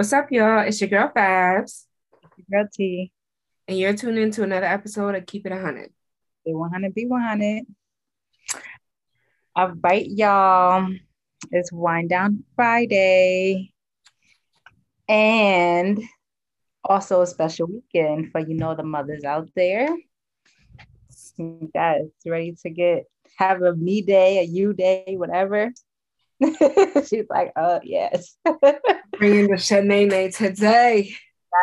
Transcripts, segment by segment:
What's up, y'all? It's your girl Fabs. It's your girl T. And you're tuned in to another episode of Keep It 100. Be 100, be 100. All right, y'all. It's Wind Down Friday. And also a special weekend for, you know, the mothers out there. Guys, ready to get, have a me day, a you day, whatever. She's like, oh, yes. Bringing the Shanae today.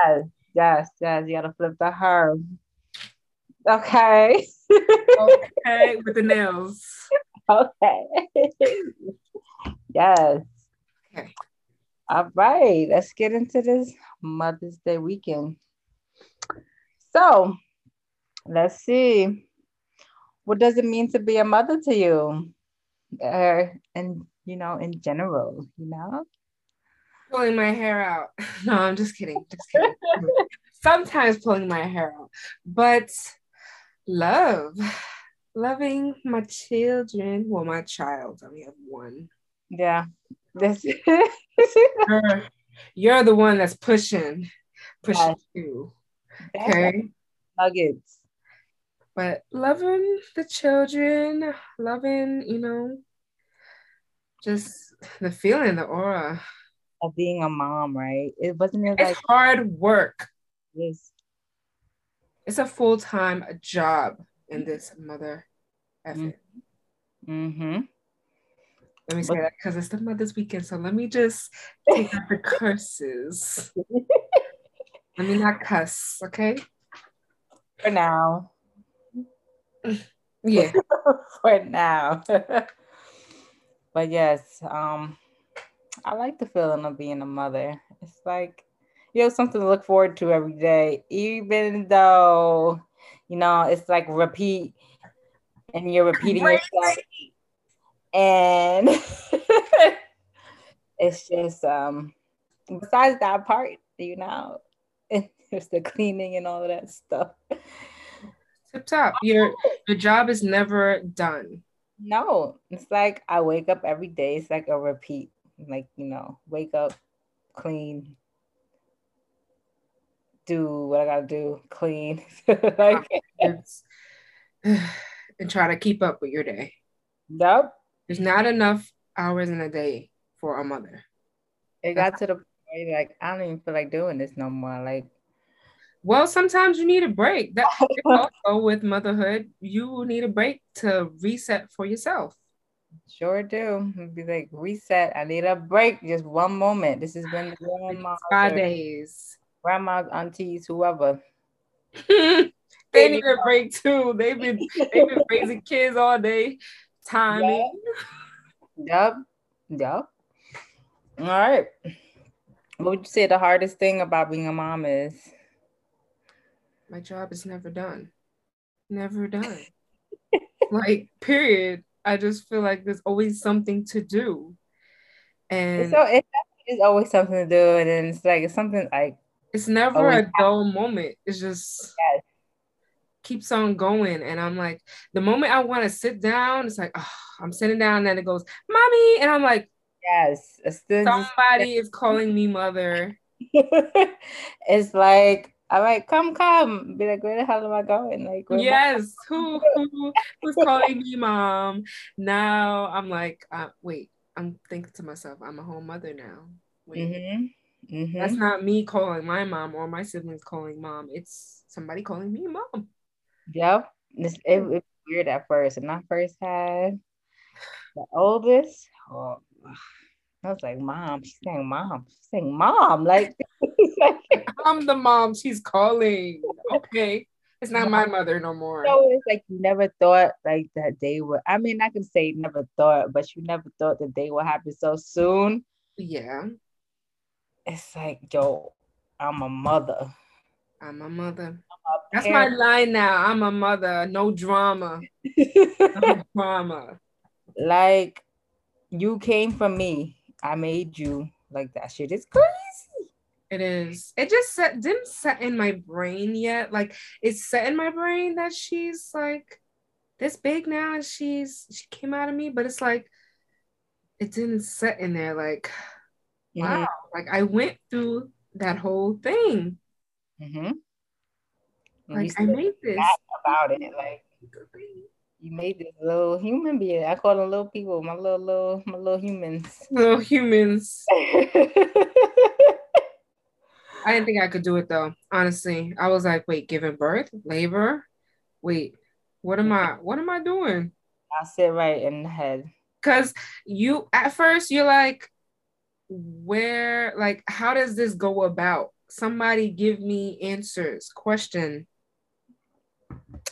Yes, yes, yes. You gotta flip the herb. Okay. okay, with the nails. Okay. yes. Okay. All right, let's get into this Mother's Day weekend. So, let's see. What does it mean to be a mother to you? Uh, and you know, in general, you know? Pulling my hair out. No, I'm just kidding. Just kidding. Sometimes pulling my hair out, but love, loving my children. Well, my child. I only have one. Yeah. that's you're, you're the one that's pushing, pushing yes. you. Okay. Nuggets. But loving the children, loving, you know, just the feeling, the aura of being a mom, right? It wasn't it like it's hard work. Yes. It's a full time job in this mother effort. Mm-hmm. Let me say that because it's the Mother's Weekend. So let me just take out the curses. let me not cuss, okay? For now. Yeah. For now. but yes, um, I like the feeling of being a mother. It's like you have something to look forward to every day, even though you know it's like repeat and you're repeating yourself. And it's just um besides that part, you know, it's the cleaning and all of that stuff. Tip top. Your your job is never done. No, it's like I wake up every day. It's like a repeat. Like, you know, wake up, clean, do what I gotta do, clean. like, and try to keep up with your day. Yep. There's not enough hours in a day for a mother. It got to the point like I don't even feel like doing this no more. Like well, sometimes you need a break. That also with motherhood, you need a break to reset for yourself. Sure do. It'd be like reset. I need a break. Just one moment. This has been the grandma. Five days. Grandmas, aunties, whoever. they need a break too. They've been they've been raising kids all day. Timing. Yep. Yep. All right. What would you say the hardest thing about being a mom is? My job is never done. Never done. like, period. I just feel like there's always something to do. And so it is always something to do. And then it's like it's something like it's never a dull moment. It's just yes. keeps on going. And I'm like, the moment I want to sit down, it's like, oh, I'm sitting down, and then it goes, Mommy. And I'm like, Yes. Somebody is calling me mother. it's like I'm like, come, come. Be like, where the hell am I going? Like, yes, who, who who's calling me mom? Now I'm like, uh, wait, I'm thinking to myself, I'm a home mother now. Wait, mm-hmm. Mm-hmm. That's not me calling my mom or my siblings calling mom. It's somebody calling me mom. Yep. It's, it, it was weird at first. And I first had the oldest, oh, I was like, Mom, she's saying mom. She's saying mom. Like, I'm the mom she's calling. Okay. It's not my mother no more. So it's like you never thought like that day would I mean I can say never thought, but you never thought the day would happen so soon. Yeah. It's like, yo, I'm a mother. I'm a mother. I'm a That's my line now. I'm a mother. No drama. no drama. Like you came from me. I made you. Like that shit is crazy. It is. It just set, didn't set in my brain yet. Like it's set in my brain that she's like this big now and she's she came out of me, but it's like it didn't set in there. Like wow, mm-hmm. like I went through that whole thing. Mm-hmm. Like I made this about it. Like you made this little human being. I call them little people, my little little my little humans. Little humans. I didn't think I could do it though. Honestly, I was like, wait, giving birth, labor. Wait, what am I? What am I doing? I sit right in the head. Cause you at first you're like, where, like, how does this go about? Somebody give me answers. Question.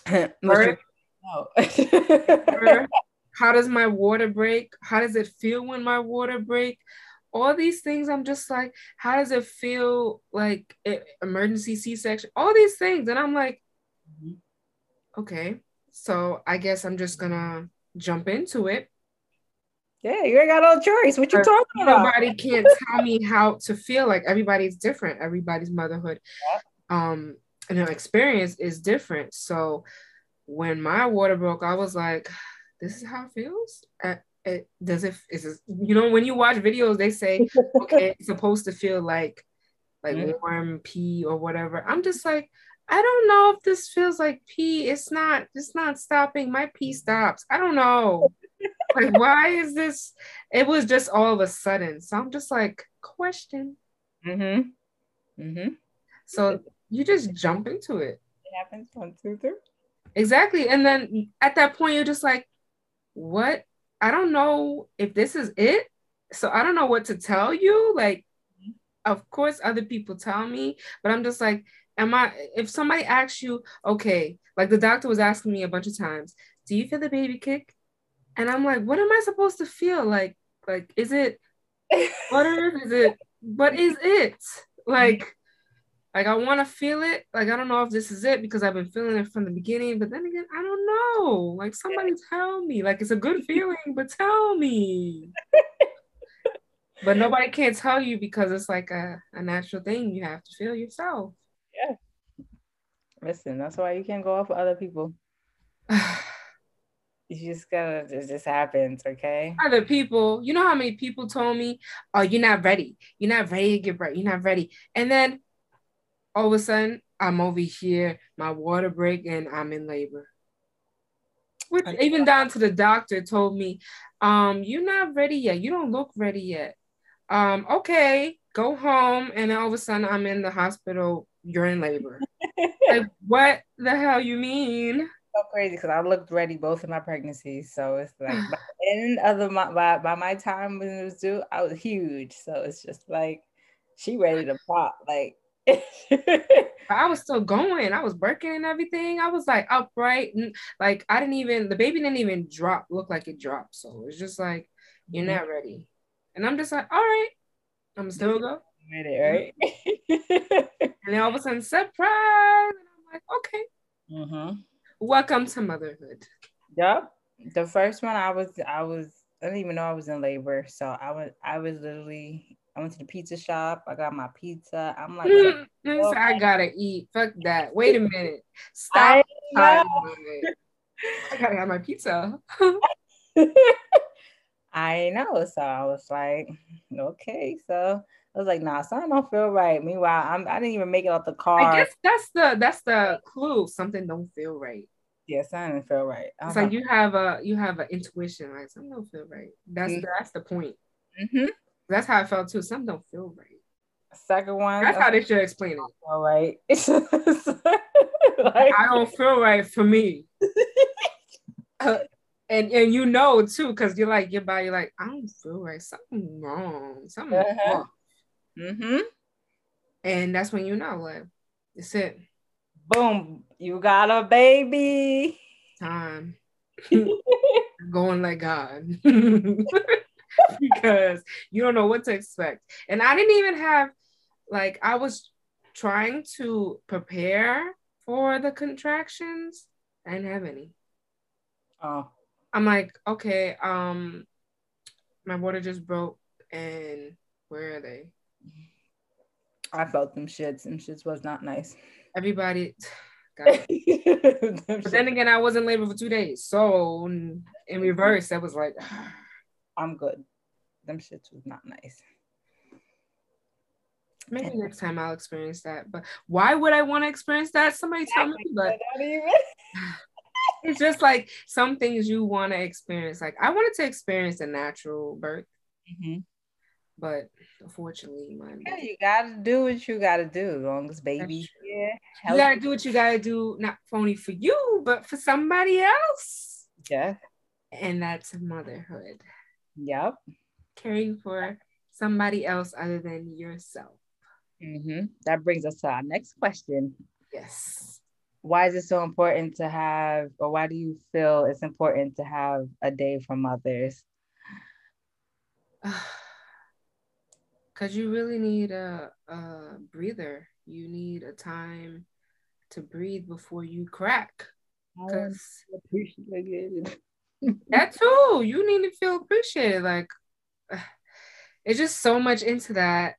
birth, how does my water break? How does it feel when my water break? All these things i'm just like how does it feel like emergency c-section all these things and i'm like okay so i guess i'm just gonna jump into it. Yeah you ain't got no choice. What you talking about? nobody can't tell me how to feel like everybody's different everybody's motherhood um and their experience is different. So when my water broke i was like this is how it feels it does it is it, you know when you watch videos they say okay it's supposed to feel like like mm-hmm. warm pee or whatever. I'm just like i don't know if this feels like pee. It's not it's not stopping. My pee stops. I don't know. Like why is this? It was just all of a sudden. So i'm just like question. Mm-hmm. Mm-hmm. So you just jump into it. It happens one two three. Exactly. And then at that point you're just like what I don't know if this is it. So I don't know what to tell you. Like, of course, other people tell me, but I'm just like, am I, if somebody asks you, okay, like the doctor was asking me a bunch of times, do you feel the baby kick? And I'm like, what am I supposed to feel? Like, like, is it butter? is it, what is it? Like, like I want to feel it. Like I don't know if this is it because I've been feeling it from the beginning, but then again, I don't know. Like somebody tell me. Like it's a good feeling, but tell me. but nobody can't tell you because it's like a, a natural thing you have to feel yourself. Yeah. Listen, that's why you can't go off with other people. you just gotta it just happens, okay? Other people, you know how many people told me, Oh, you're not ready. You're not ready to get ready. You're not ready. And then all of a sudden I'm over here, my water break, and I'm in labor. Which even down to the doctor told me, um, you're not ready yet. You don't look ready yet. Um, okay, go home. And then all of a sudden I'm in the hospital, you're in labor. like, what the hell you mean? So crazy because I looked ready both of my pregnancies. So it's like by the end of the by, by my time when it was due, I was huge. So it's just like she ready to pop. Like I was still going. I was working and everything. I was like upright and like I didn't even the baby didn't even drop, look like it dropped. So it's just like you're mm-hmm. not ready. And I'm just like, all right, I'm still go. Made it, right? and then all of a sudden, surprise. And I'm like, okay. Mm-hmm. Welcome to motherhood. Yep. The first one I was I was I didn't even know I was in labor. So I was I was literally I went to the pizza shop. I got my pizza. I'm like, mm, oh, I gotta eat. Fuck that. Wait a minute. Stop. I, I gotta have my pizza. I know. So I was like, okay. So I was like, nah, something don't feel right. Meanwhile, I'm I didn't even make it out the car. I guess that's the that's the clue. Something don't feel right. Yeah, something don't feel right. It's like you have a you have an intuition, like something don't feel right. That's mm-hmm. that's the point. Mm-hmm. That's how I felt too. Some don't feel right. Second one. That's how they should explain it. All right. like, I don't feel right for me. uh, and and you know too, because you're like your body, like I don't feel right. Something wrong. Something uh-huh. wrong. Mm-hmm. And that's when you know, like, it's it. Boom! You got a baby. Time. Going like God. because you don't know what to expect. And I didn't even have, like, I was trying to prepare for the contractions. I didn't have any. Oh. I'm like, okay, um, my water just broke, and where are they? I felt them shits. Them shits was not nice. Everybody, but then again, I wasn't labor for two days, so in reverse, I was like. I'm good. Them shits was not nice. maybe next time I'll experience that. But why would I want to experience that? Somebody tell me. But it's just like some things you want to experience. Like I wanted to experience a natural birth. Mm-hmm. But unfortunately, my yeah, you gotta do what you gotta do, as long as baby. Yeah, you gotta do what you gotta do, not only for you, but for somebody else. Yeah. And that's motherhood. Yep. Caring for somebody else other than yourself. Mm-hmm. That brings us to our next question. Yes. Why is it so important to have, or why do you feel it's important to have a day for mothers? Because you really need a, a breather. You need a time to breathe before you crack. Because appreciated. That too. You need to feel appreciated. Like, it's just so much into that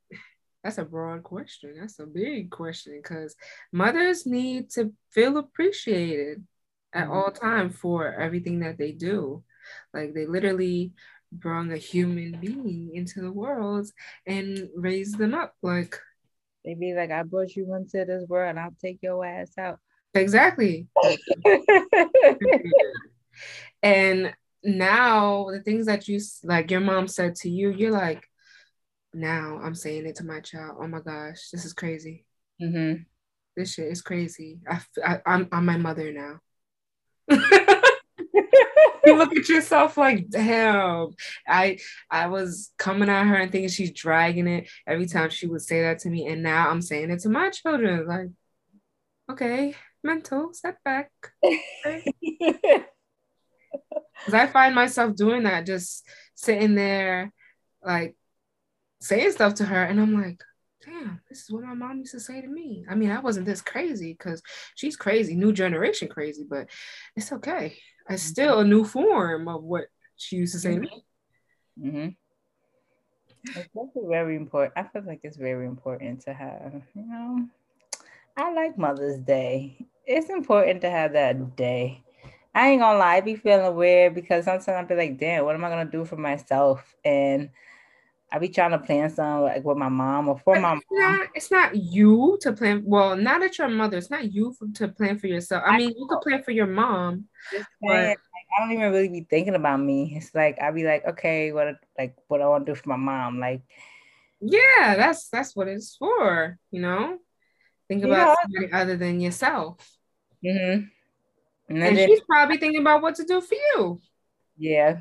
that's a broad question. That's a big question because mothers need to feel appreciated at mm-hmm. all time for everything that they do. Like they literally brought a human being into the world and raised them up. Like they be like, I brought you into this world and I'll take your ass out. Exactly. and now the things that you like your mom said to you, you're like, now I'm saying it to my child. Oh my gosh, this is crazy. Mm-hmm. This shit is crazy. I, I, I'm, I'm my mother now. you look at yourself like, damn. I I was coming at her and thinking she's dragging it every time she would say that to me, and now I'm saying it to my children. Like, okay, mental setback. Because I find myself doing that, just sitting there, like saying stuff to her, and I'm like, damn, this is what my mom used to say to me. I mean, I wasn't this crazy because she's crazy, new generation crazy, but it's okay. It's mm-hmm. still a new form of what she used to say to me. Mm-hmm. It's also very important. I feel like it's very important to have, you know, I like Mother's Day. It's important to have that day. I ain't gonna lie, I be feeling weird because sometimes I be like, damn, what am I gonna do for myself? And I be trying to plan something like with my mom or for but my it's mom. Not, it's not you to plan. Well, not at your mother. It's not you for, to plan for yourself. I, I mean, know. you could plan for your mom. but... like, I don't even really be thinking about me. It's like I be like, okay, what like what I want to do for my mom. Like, yeah, that's that's what it's for. You know, think about yeah. somebody other than yourself. Mm-hmm. And, and she's probably thinking about what to do for you. Yeah.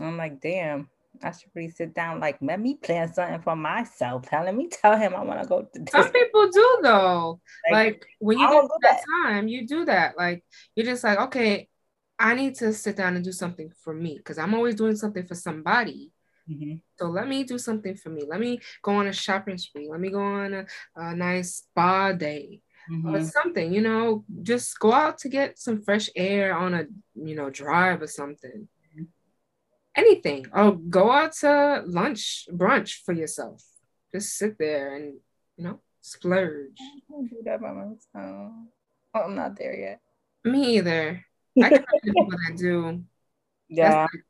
I'm like, damn. I should really sit down, like, let me plan something for myself. Let me tell him I want to go to Some people do though. Like, like when you get that, that time, you do that. Like you're just like, okay, I need to sit down and do something for me because I'm always doing something for somebody. Mm-hmm. So let me do something for me. Let me go on a shopping spree. Let me go on a, a nice spa day. Mm-hmm. or something, you know, just go out to get some fresh air on a, you know, drive or something. Anything. Or go out to lunch brunch for yourself. Just sit there and you know splurge. I do that by myself. Oh, i'm not there yet. Me either. I can do what i do. Yeah. like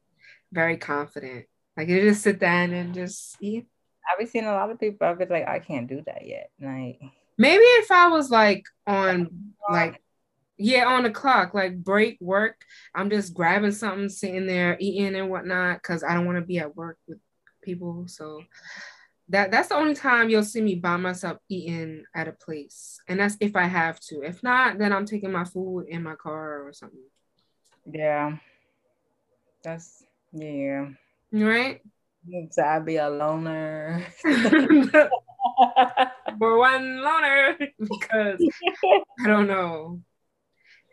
very confident. Like you just sit down and just eat. I've been seeing a lot of people i've been like i can't do that yet. Like maybe if i was like on like yeah, on the clock, like break work. I'm just grabbing something, sitting there, eating and whatnot, because I don't want to be at work with people. So that that's the only time you'll see me by myself eating at a place. And that's if I have to. If not, then I'm taking my food in my car or something. Yeah. That's yeah. Right? So I'd be a loner. For one loner because I don't know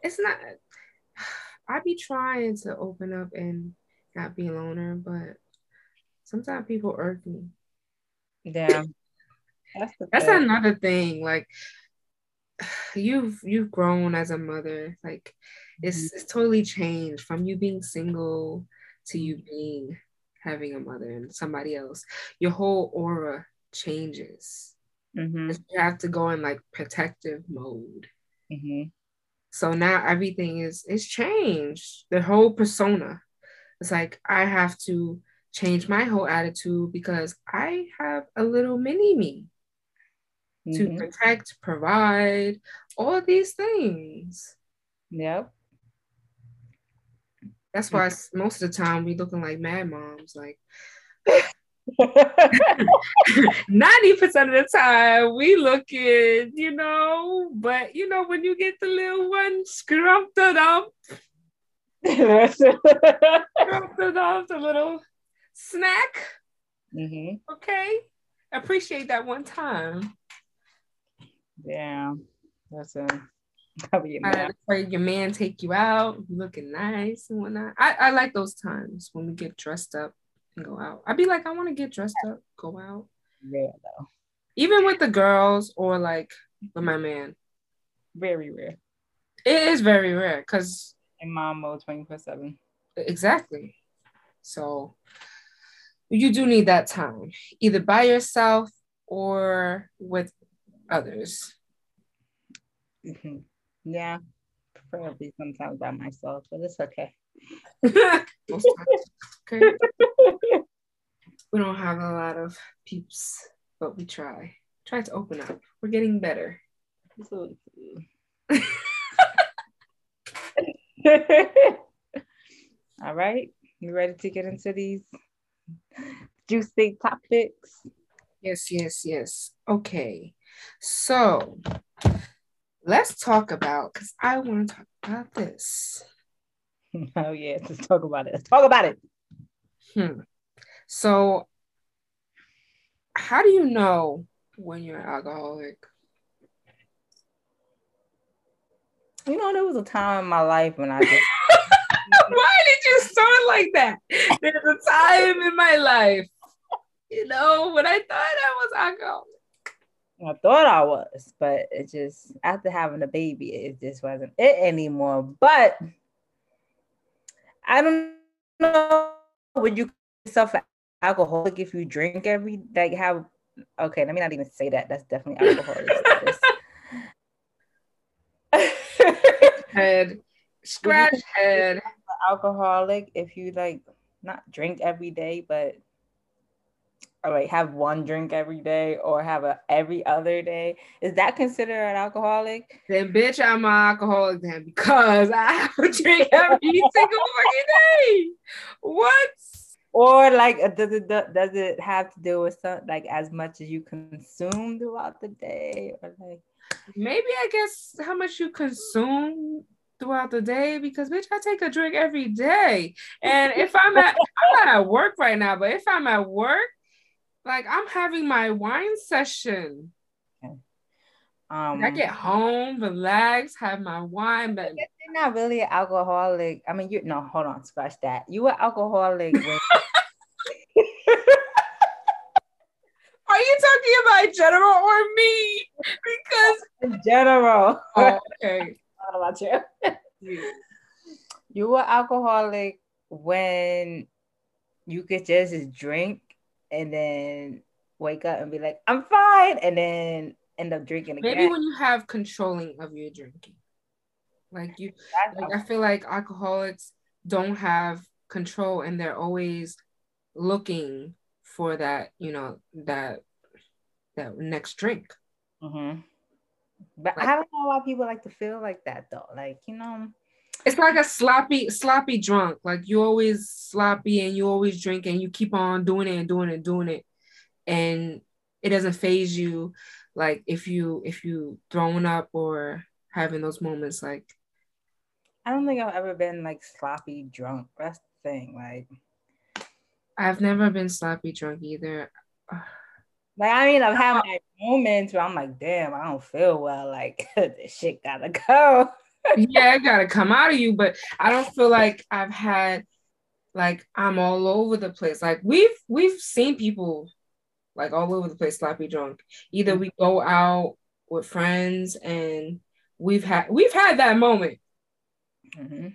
it's not I be trying to open up and not be a loner, but sometimes people irk me. Yeah. That's, That's another thing. Like you've you've grown as a mother. Like it's mm-hmm. it's totally changed from you being single to you being having a mother and somebody else. Your whole aura changes. Mm-hmm. You have to go in like protective mode. Mm-hmm. So now everything is is changed. The whole persona. It's like I have to change my whole attitude because I have a little mini me. mm-hmm. to protect, provide, all these things. Yep. That's why most of the time we looking like mad moms, like 90 percent of the time we looking, you know, but you know, when you get the little one scrumped it up, scrumped it up, the little snack. Mm-hmm. Okay. Appreciate that one time. Yeah. That's a I your man take you out, looking nice and whatnot. I, I like those times when we get dressed up and go out. I'd be like, I want to get dressed up, go out. Rare though. Even with the girls or like with my man. Very rare. It is very rare because in mom mode 24 7. Exactly. So you do need that time, either by yourself or with others. Mm-hmm. Yeah, preferably sometimes by myself, but it's okay. okay. we don't have a lot of peeps, but we try. Try to open up. We're getting better. All right. You ready to get into these juicy topics? Yes, yes, yes. Okay. So let's talk about because I want to talk about this. Oh yeah, let's talk about it. Let's talk about it. Hmm. So, how do you know when you're an alcoholic? You know, there was a time in my life when I just. Why did you start like that? There's a time in my life, you know, when I thought I was alcoholic. I thought I was, but it just after having a baby, it just wasn't it anymore. But I don't know would you yourself an alcoholic if you drink every like have okay, let me not even say that. That's definitely alcoholic. head scratch head alcoholic if you like not drink every day, but or like have one drink every day or have a every other day is that considered an alcoholic? Then bitch i'm an alcoholic then because i have a drink every single fucking day. What? Or like uh, does it does it have to do with some like as much as you consume throughout the day or like? Maybe i guess how much you consume throughout the day because bitch i take a drink every day. And if i'm at i'm not at work right now but if i'm at work like I'm having my wine session. Okay. Um, I get home, relax, have my wine, but you're not really an alcoholic. I mean, you no, hold on, scratch that. You were alcoholic. When- Are you talking about general or me? Because in general. Oh, okay. What about you? you were alcoholic when you could just drink and then wake up and be like, I'm fine, and then end up drinking again. Maybe when you have controlling of your drinking. Like you like I feel like alcoholics don't have control and they're always looking for that, you know, that that next drink. Mm-hmm. But like, I don't know why people like to feel like that though. Like, you know, it's like a sloppy, sloppy drunk. Like you always sloppy and you always drink and you keep on doing it and doing it and doing it. And it doesn't phase you like if you if you throwing up or having those moments like I don't think I've ever been like sloppy drunk. That's the thing. Like I've never been sloppy drunk either. Like I mean, I've had my moments where I'm like, damn, I don't feel well. Like this shit gotta go yeah, it gotta come out of you. But I don't feel like I've had like I'm all over the place. Like we've we've seen people like all over the place sloppy drunk. Either we go out with friends and we've had we've had that moment. Mm-hmm.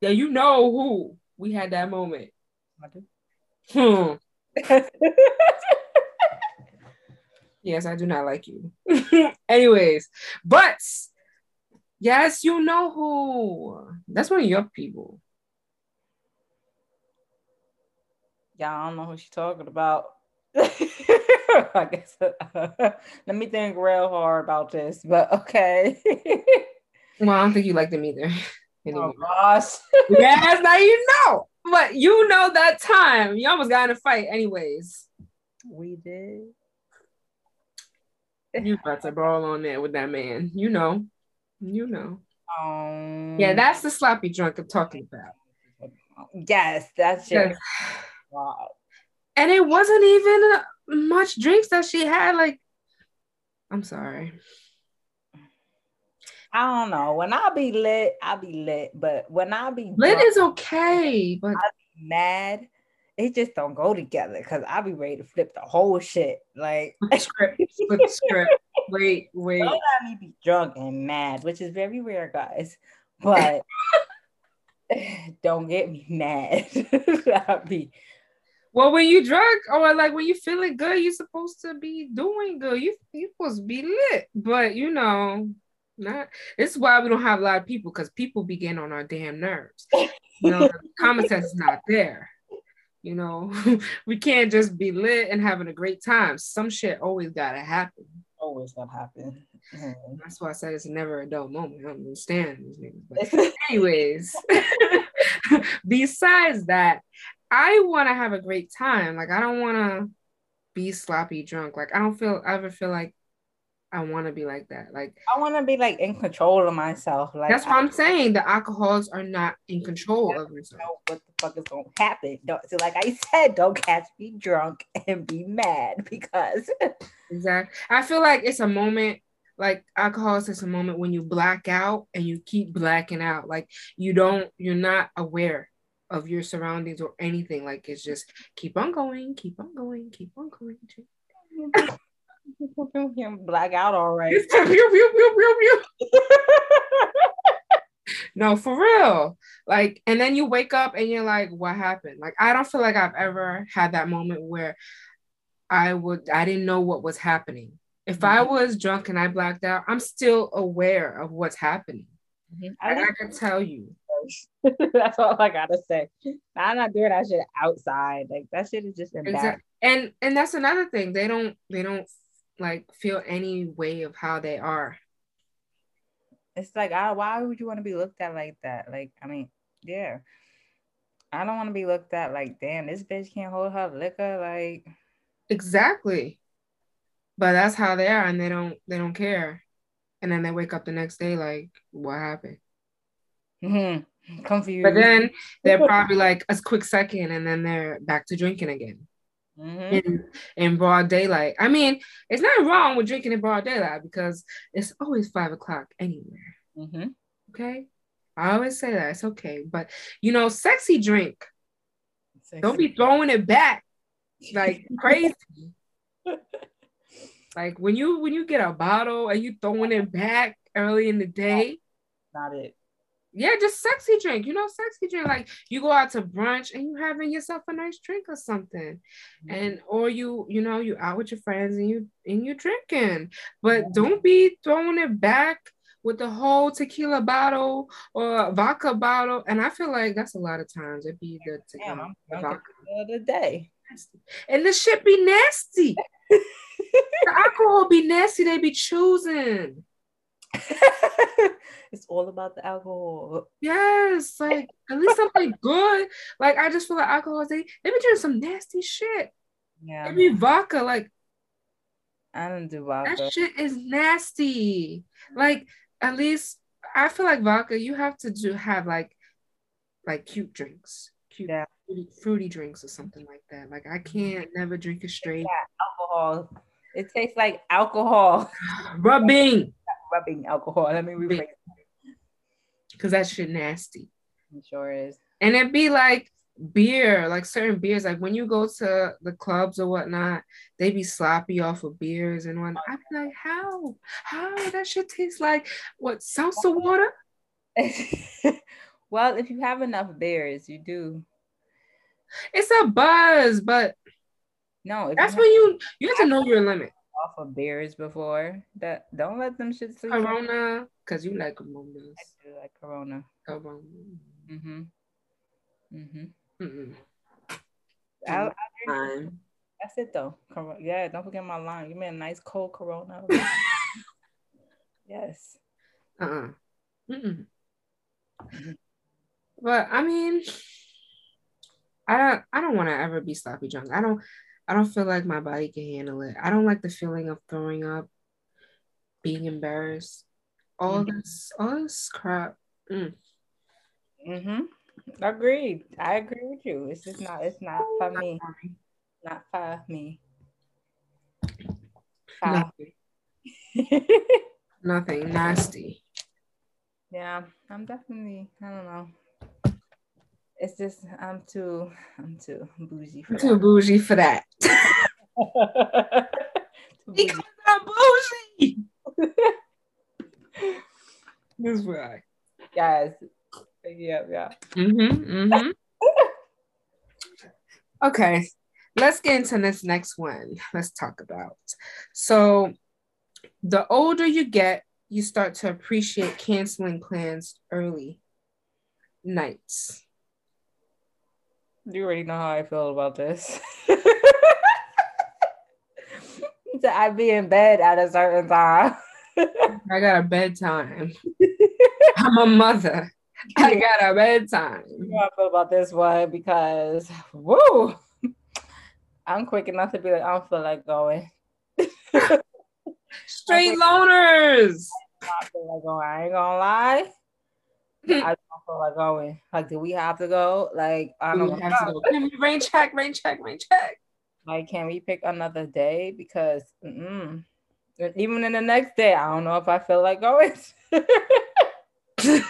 Yeah, you know who we had that moment. Hmm. yes, I do not like you. Anyways, but Yes, you know who. That's one of your people. Yeah, I don't know who she's talking about. I guess. Uh, let me think real hard about this, but okay. well, I don't think you like them either. Anymore. Oh gosh. yes, now you know. But you know that time you almost got in a fight, anyways. We did. You about to brawl on there with that man. You know. You know. Um, yeah, that's the sloppy drunk I'm talking about. Yes, that's just. Wow. And it wasn't even much drinks that she had. Like, I'm sorry. I don't know. When I be lit, I be lit. But when I be lit drunk, is okay. But I be mad. It just don't go together because I be ready to flip the whole shit. Like script, script. Wait, wait. Don't let me be drunk and mad, which is very rare, guys. But don't get me mad. I be well, when you drunk or like when you feeling good, you're supposed to be doing good. You you supposed to be lit, but you know, not. This is why we don't have a lot of people because people begin on our damn nerves. You know, common sense is not there. You know, we can't just be lit and having a great time. Some shit always gotta happen. Always gotta happen. Mm-hmm. That's why I said it's never a dull moment. I don't understand these niggas. But anyways, besides that, I want to have a great time. Like I don't want to be sloppy drunk. Like I don't feel I ever feel like I want to be like that. Like I want to be like in control of myself. Like that's what I, am saying. The alcohols are not in control of yourself. Know what the fuck is gonna happen? Don't, so, like I said, don't catch me drunk and be mad because exactly. I feel like it's a moment. Like alcohol is just a moment when you black out and you keep blacking out. Like you don't, you're not aware of your surroundings or anything. Like it's just keep on going, keep on going, keep on going. Black out all right. no, for real. Like, and then you wake up and you're like, what happened? Like, I don't feel like I've ever had that moment where I would, I didn't know what was happening. If mm-hmm. I was drunk and I blacked out, I'm still aware of what's happening. Mm-hmm. I, I can tell you. That's all I gotta say. I'm not doing that shit outside. Like that shit is just embarrassing. Exactly. And and that's another thing. They don't they don't like feel any way of how they are. It's like, I, why would you want to be looked at like that? Like, I mean, yeah. I don't want to be looked at like, damn, this bitch can't hold her liquor. Like, exactly. But that's how they are, and they don't they don't care. And then they wake up the next day like, what happened? Mm-hmm. Confused. But then they're probably like a quick second, and then they're back to drinking again mm-hmm. in in broad daylight. I mean, it's not wrong with drinking in broad daylight because it's always five o'clock anywhere. Mm-hmm. Okay, I always say that it's okay, but you know, sexy drink. Sexy. Don't be throwing it back like crazy. like when you when you get a bottle and you throwing it back early in the day. Not it yeah, just sexy drink, you know, sexy drink. Like you go out to brunch and you having yourself a nice drink or something. Mm-hmm. And or you, you know, you out with your friends and you and you drinking. But mm-hmm. don't be throwing it back with the whole tequila bottle or vodka bottle. And I feel like that's a lot of times it'd be the, Damn, the vodka the day. And the shit be nasty. the alcohol be nasty, they be choosing. it's all about the alcohol. Yes, like at least something good. Like I just feel like alcohol, is they they be doing some nasty shit. Yeah. Maybe vodka, like I don't do vodka. That shit is nasty. Like at least I feel like vodka, you have to do have like like cute drinks. Cute yeah. fruity, fruity drinks or something like that. Like I can't never drink it straight. Yeah, alcohol. It tastes like alcohol. Rubbing rubbing alcohol. Let me rephrase. Because that shit nasty. It sure is. And it'd be like beer, like certain beers, like when you go to the clubs or whatnot, they be sloppy off of beers and whatnot. I'd be like, how? How that shit tastes like what salsa water? well, if you have enough beers, you do. It's a buzz, but no, that's when you you have to know your limit off of beers before. That don't let them shit sleep. Corona, cause you like Corona. I do like Corona. Corona. Mhm. Mhm. Mhm. I, I That's it though. Corona. Yeah, don't forget my line. Give me a nice cold Corona. yes. Uh. Uh-uh. Mm-hmm. But I mean, I don't. I don't want to ever be sloppy drunk. I don't. I don't feel like my body can handle it. I don't like the feeling of throwing up, being embarrassed, all mm-hmm. this, all this crap. Mm. Mm-hmm. Agreed. I agree with you. It's just not. It's not for me. Not for me. Nothing. Nothing nasty. Yeah, I'm definitely. I don't know. It's just I'm too. I'm too bougie for I'm that. Too bougie for that. because I'm bougie. this why. Guys. Yeah, yeah. Mm-hmm. Mm-hmm. okay. Let's get into this next one. Let's talk about. So the older you get, you start to appreciate canceling plans early nights. You already know how I feel about this. I'd be in bed at a certain time. I got a bedtime. I'm a mother. I got a bedtime. You know how I feel about this one because woo, I'm quick enough to be like, I don't feel like going. Straight loners. I feel like going. I ain't gonna lie. I like going. Like, do we have to go? Like, I don't have to go. Can we rain check, rain check, rain check? Like, can we pick another day? Because mm-mm. even in the next day, I don't know if I feel like going.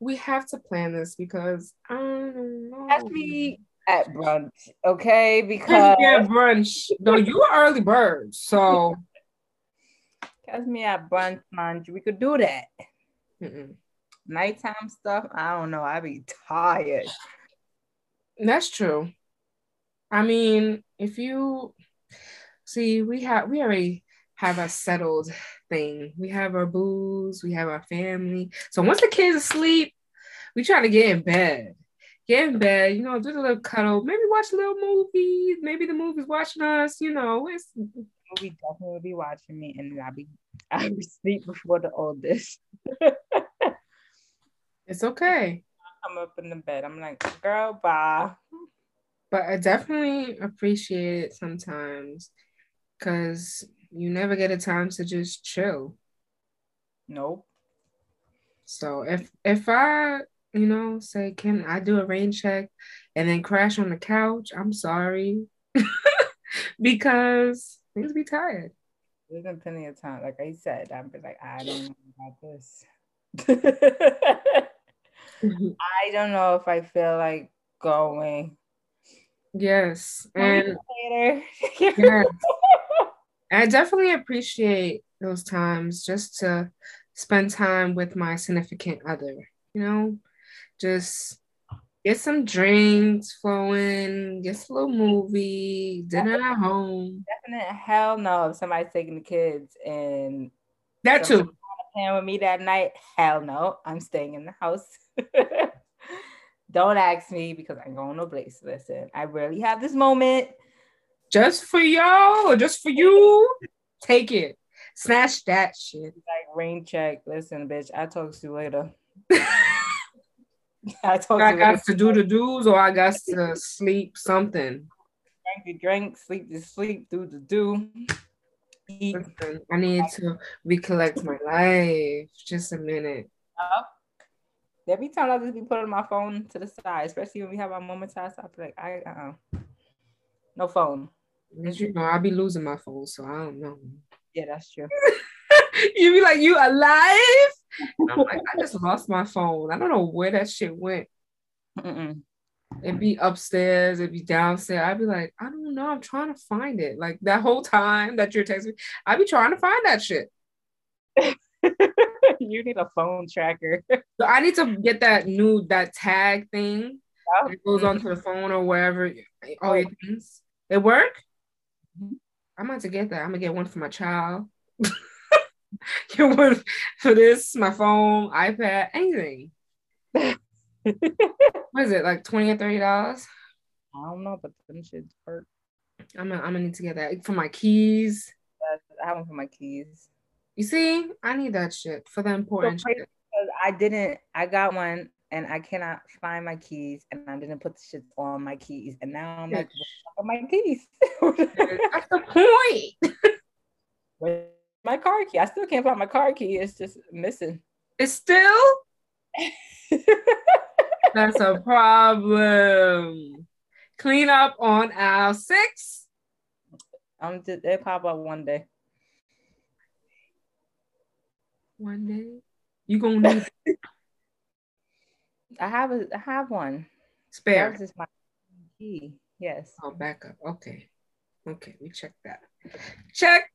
we have to plan this because I don't know. Ask me at brunch, okay? Because yeah, brunch. No, you are early bird, so catch me at brunch, lunch. We could do that. Mm-mm. Nighttime stuff, I don't know. I'd be tired. That's true. I mean, if you see, we have we already have a settled thing. We have our booze, we have our family. So once the kids asleep, we try to get in bed. Get in bed, you know, do the little cuddle, maybe watch a little movie. Maybe the movie's watching us, you know. It's movie definitely be watching me and I'll be I'll be asleep before the oldest. it's okay. I'm up in the bed. I'm like, girl, bye. But I definitely appreciate it sometimes because you never get a time to just chill. Nope. So if if I, you know, say, can I do a rain check and then crash on the couch? I'm sorry. because things be tired. There's been plenty of time. Like I said, I'm like, I don't know about this. I don't know if I feel like going. Yes. And later. yes. I definitely appreciate those times just to spend time with my significant other, you know, just get some drinks flowing, get a little movie, dinner at home. Definite hell no if somebody's taking the kids and that too. Playing with me that night, hell no, I'm staying in the house. Don't ask me because I'm going no place. Listen, I rarely have this moment. Just for y'all or just for you? Take it. Snatch that shit. Like rain check. Listen, bitch, I talk to you later. I talk I got to do the do's or I got to sleep something. Drink the drink, sleep the sleep, do the do. Eat. Listen, I need to recollect my life. Just a minute. Yep. Every time I just be putting my phone to the side, especially when we have our moments outside, I feel like I uh-uh. no phone. As you know, I'll be losing my phone, so I don't know. Yeah, that's true. you be like, you alive? I'm like, I just lost my phone. I don't know where that shit went. Mm-mm. It'd be upstairs, it'd be downstairs. I'd be like, I don't know. I'm trying to find it. Like that whole time that you're texting me, I'd be trying to find that shit. you need a phone tracker. so I need to get that new that tag thing. It goes onto the phone or wherever all your things. It work? Mm-hmm. I'm about to get that. I'm gonna get one for my child. get one for this, my phone, iPad, anything. what is it, like 20 or 30 dollars? I don't know, but them shits work. I'm gonna, I'm gonna need to get that for my keys. I have one for my keys. You see, I need that shit for the important so shit. I didn't. I got one, and I cannot find my keys, and I didn't put the shit on my keys, and now I'm like, my keys? That's the point. My car key. I still can't find my car key. It's just missing. It's still. That's a problem. Clean up on aisle six. Um, I'm just, they pop up one day. One day, you gonna need. I have a, I have one. Spare. That my key. Yes. Oh, backup. Okay. Okay, we check that. Check.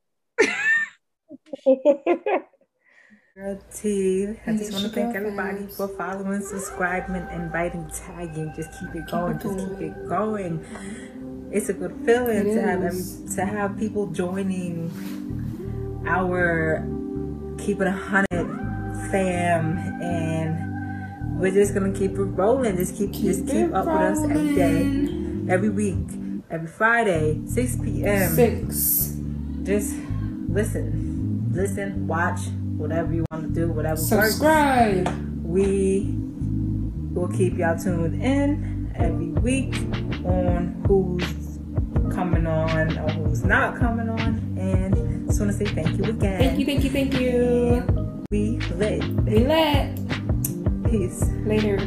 Girl T. I just want to thank everybody for following, subscribing, inviting, tagging. Just keep it going. Just keep it going. It's a good feeling it to have every, to have people joining our keep it a hundred fam, and we're just gonna keep it rolling. Just keep, keep just keep up rolling. with us every day, every week, every Friday, six p.m. Six. Just listen, listen, watch whatever you want to do, whatever Subscribe. Works. We will keep y'all tuned in every week on who's coming on or who's not coming on. And just want to say thank you again. Thank you, thank you, thank you. We lit. We lit. Peace. Later.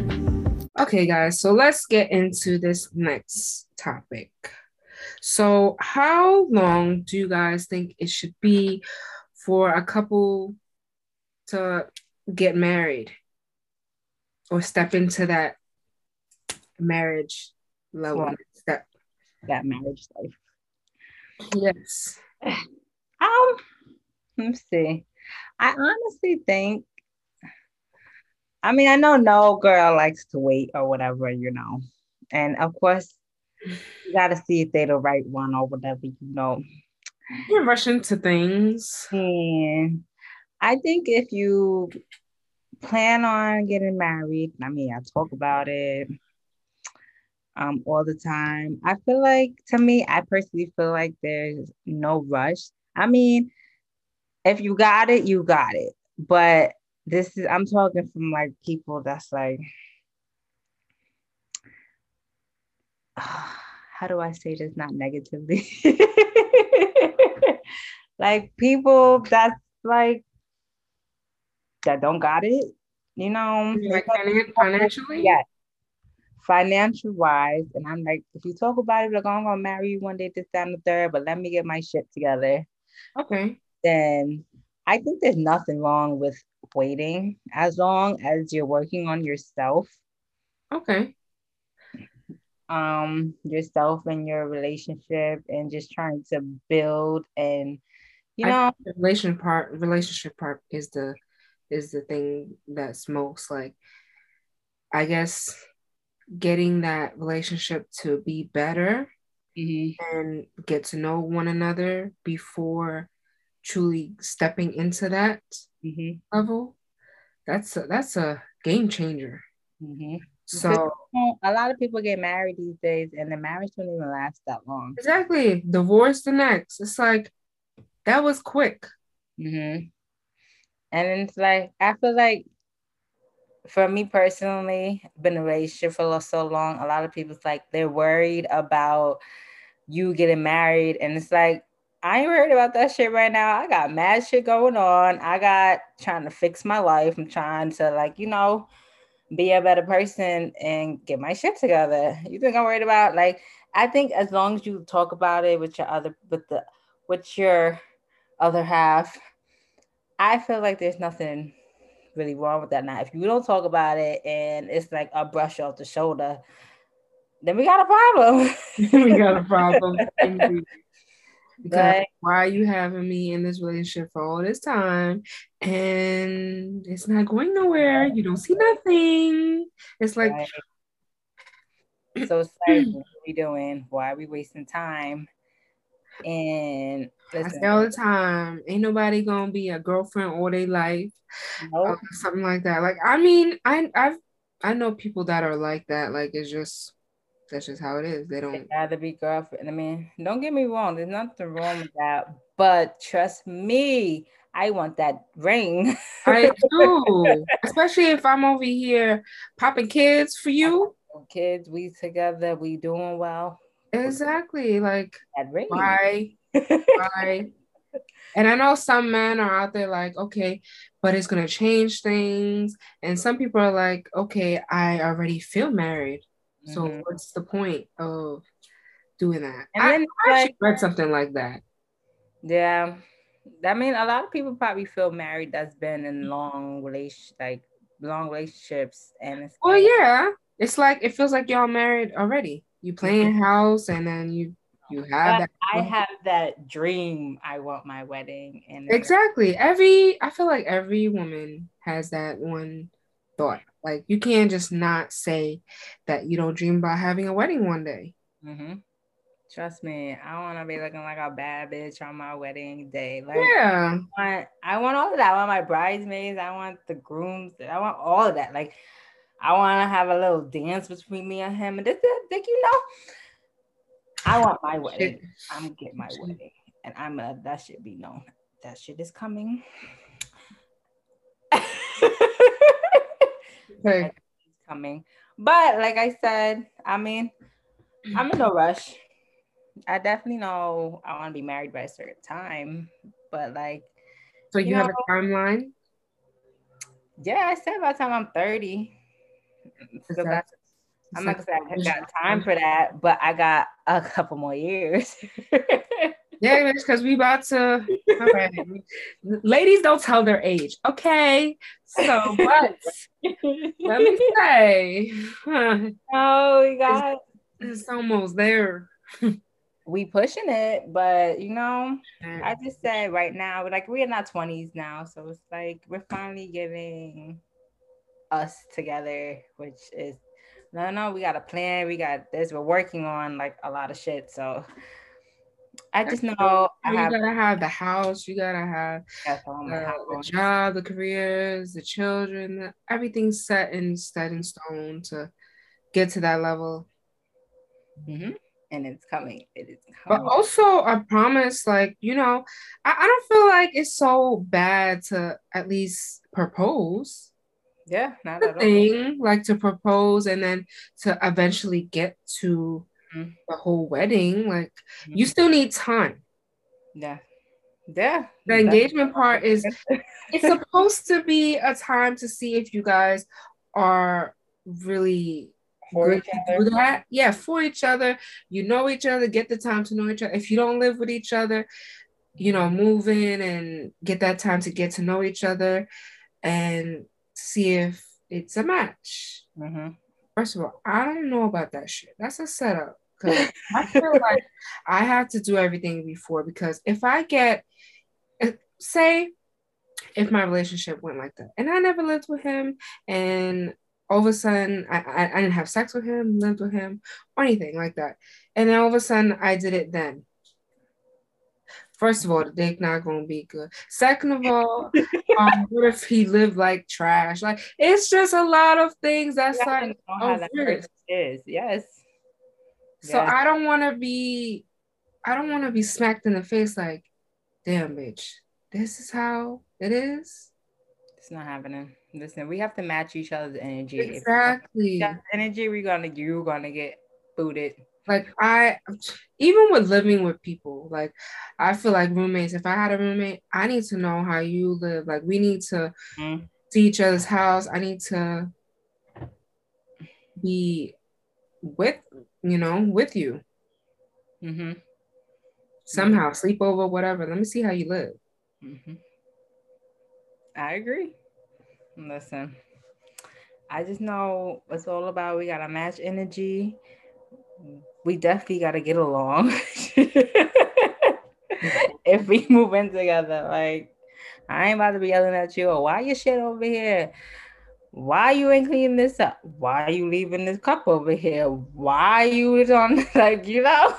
Okay, guys, so let's get into this next topic. So, how long do you guys think it should be for a couple to get married or step into that marriage level step. That marriage life. Yes. Um let's see. I honestly think i mean i know no girl likes to wait or whatever you know. And of course you gotta see if they're the right one or whatever you know you're into things and I think if you plan on getting married, I mean, I talk about it um all the time. I feel like to me, I personally feel like there's no rush. I mean, if you got it, you got it. But this is I'm talking from like people that's like how do I say this not negatively? like people that's like that don't got it, you know, like financially, yeah, financial wise. And I'm like, if you talk about it, like I'm gonna marry you one day, this, time, the third, but let me get my shit together. Okay. Then I think there's nothing wrong with waiting as long as you're working on yourself. Okay. Um, yourself and your relationship and just trying to build and you know the relation part relationship part is the is the thing that's most like i guess getting that relationship to be better mm-hmm. and get to know one another before truly stepping into that mm-hmm. level that's a, that's a game changer mm-hmm. So a lot of people get married these days and the marriage don't even last that long exactly divorce the next it's like that was quick mm-hmm. And it's like, I feel like for me personally, been in a relationship for so long, a lot of people's like they're worried about you getting married. And it's like, I ain't worried about that shit right now. I got mad shit going on. I got trying to fix my life. I'm trying to like, you know, be a better person and get my shit together. You think I'm worried about like I think as long as you talk about it with your other with the with your other half I feel like there's nothing really wrong with that now. If you don't talk about it and it's like a brush off the shoulder, then we got a problem. we got a problem. because why are you having me in this relationship for all this time and it's not going nowhere? You don't see nothing. It's like right. so it's like what are we doing? Why are we wasting time? And listen, I say all the time, ain't nobody gonna be a girlfriend all their life, nope. something like that. Like I mean, I I've I know people that are like that. Like it's just that's just how it is. They don't they gotta be girlfriend. I mean, don't get me wrong, there's nothing wrong with that. But trust me, I want that ring. I do. Especially if I'm over here popping kids for you. Kids, we together, we doing well. Exactly. Like that ring. Why? why? And I know some men are out there like, okay, but it's gonna change things. And some people are like, okay, I already feel married. So mm-hmm. what's the point of doing that? And then I, I like, read something like that. Yeah. I mean, a lot of people probably feel married that's been in long relation, like long relationships, and it's well, like, yeah, it's like it feels like y'all married already. You play in house, and then you you have that. I have that dream. I want my wedding, and exactly every. I feel like every woman has that one thought. Like you can't just not say that you don't dream about having a wedding one day. Mm-hmm. Trust me, I want to be looking like a bad bitch on my wedding day. Like, yeah, I want, I want all of that. I want my bridesmaids. I want the grooms. I want all of that. Like, I want to have a little dance between me and him. And this, you know, I want my wedding. I'm getting my wedding, and I'm gonna. That should be known. That shit is coming. okay. coming. But like I said, I mean, I'm in no rush. I definitely know I want to be married by a certain time, but like. So you, you have know, a timeline? Yeah, I said by the time I'm 30. So that's, I'm not gonna say I got time for that, but I got a couple more years. yeah, because we about to. Ladies don't tell their age. Okay, so but let me say, oh, we got it's, it's almost there we pushing it, but you know, I just said right now, like we're in our twenties now, so it's like we're finally getting us together, which is no, no, we got a plan, we got this, we're working on like a lot of shit. So I just know I you have, gotta have the house, you gotta have the, the, job, the careers, the children, everything's set in set in stone to get to that level. Mm-hmm and it's coming. It is coming. But also, I promise, like, you know, I, I don't feel like it's so bad to at least propose. Yeah, not the thing, like to propose and then to eventually get to mm-hmm. the whole wedding. Like, mm-hmm. you still need time. Yeah. Yeah. The engagement part is it's supposed to be a time to see if you guys are really for each other. That. Yeah, for each other. You know each other, get the time to know each other. If you don't live with each other, you know, move in and get that time to get to know each other and see if it's a match. Mm-hmm. First of all, I don't know about that shit. That's a setup. Because I feel like I have to do everything before. Because if I get, say, if my relationship went like that and I never lived with him and all of a sudden I, I, I, didn't have sex with him, lived with him, or anything like that. And then all of a sudden I did it then. First of all, the dick not gonna be good. Second of all, um, what if he lived like trash? Like it's just a lot of things that's like oh, that is yes. So yes. I don't want to be, I don't want to be smacked in the face like, damn bitch, this is how it is. It's not happening. Listen, we have to match each other's energy. Exactly. Energy, we're gonna you're gonna get booted. Like I, even with living with people, like I feel like roommates. If I had a roommate, I need to know how you live. Like we need to mm-hmm. see each other's house. I need to be with you know with you. Mm-hmm. Somehow sleep over, whatever. Let me see how you live. Mm-hmm. I agree. Listen, I just know it's all about we gotta match energy. We definitely gotta get along. if we move in together, like I ain't about to be yelling at you. Why your shit over here? Why you ain't cleaning this up? Why you leaving this cup over here? Why you on like you know?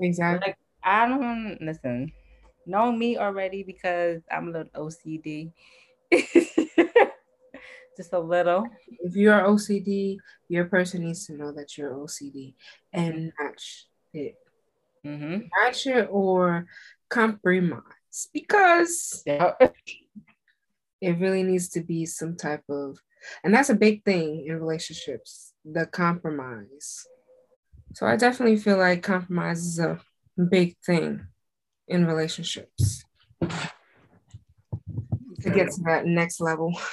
exactly. Like, I don't listen. Know me already because I'm a little OCD. just a little. If you're OCD, your person needs to know that you're OCD and mm-hmm. match it. Mm-hmm. Match it or compromise because yeah. it really needs to be some type of, and that's a big thing in relationships the compromise. So I definitely feel like compromise is a big thing in relationships to get to that next level.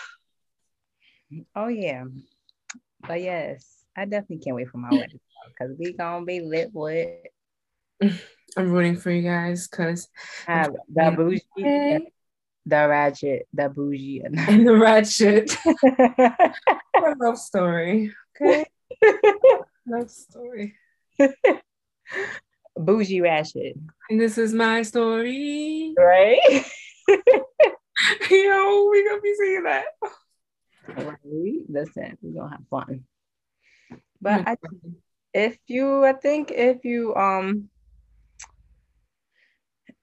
Oh yeah, but yes, I definitely can't wait for my wedding because we gonna be lit with. I'm rooting for you guys because uh, the bougie, the, ratchet, the bougie, and the ratchet. a love story. Okay. love story. bougie ratchet. And this is my story. Right. Yo, we gonna be seeing that. Right. Listen, we're gonna have fun. But I, if you, I think if you um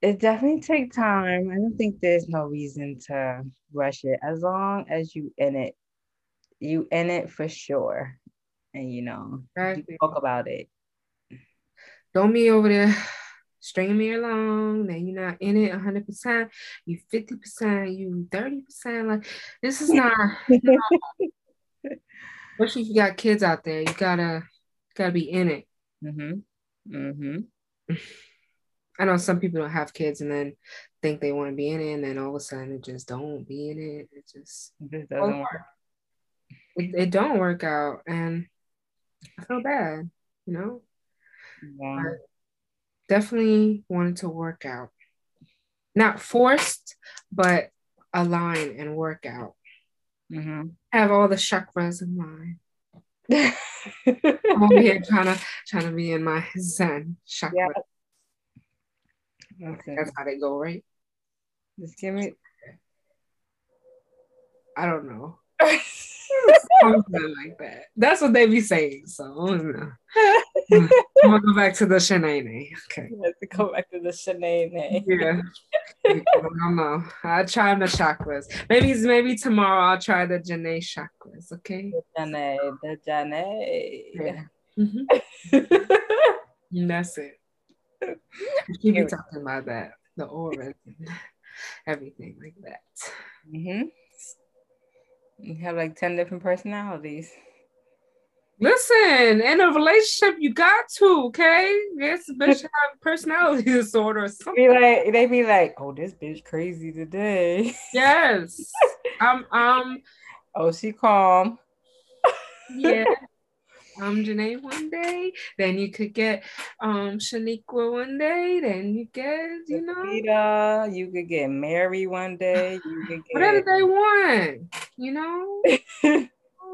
it definitely take time. I don't think there's no reason to rush it. As long as you in it, you in it for sure. And you know, exactly. you talk about it. Don't be over there stringing me along. Then you're not in it 100%. You 50%, you 30%. Like, this is not, especially if you got kids out there, you gotta, gotta be in it. Mm-hmm. Mm-hmm. I know some people don't have kids and then think they want to be in it, and then all of a sudden it just don't be in it. It just, it doesn't work. It, it don't work out, and I feel bad, you know. Yeah. I definitely wanted to work out, not forced, but align and work out. Mm-hmm. Have all the chakras in line. I'm over here trying to trying to be in my Zen chakra. Yeah. Okay. That's how they go, right? Just give me. I don't know. Something like that. That's what they be saying. So I'm gonna go back to the Shanae. Okay. Let's go back to the Shanae. Yeah. I don't know. I'll try the chakras. Maybe maybe tomorrow I'll try the Janae chakras. Okay. The Janae. The Janae. Yeah. Mm-hmm. that's it. She be talking about that, the aura, everything like that. Mm-hmm. You have like 10 different personalities. Listen, in a relationship, you got to, okay? Yes, bitch have personality disorder or something. Be like, they be like, oh, this bitch crazy today. Yes. um, um, oh, she calm. Yeah um Janae one day, then you could get um Shaniqua one day, then you get, you know, Rita, you could get Mary one day, you could get whatever they want, you know.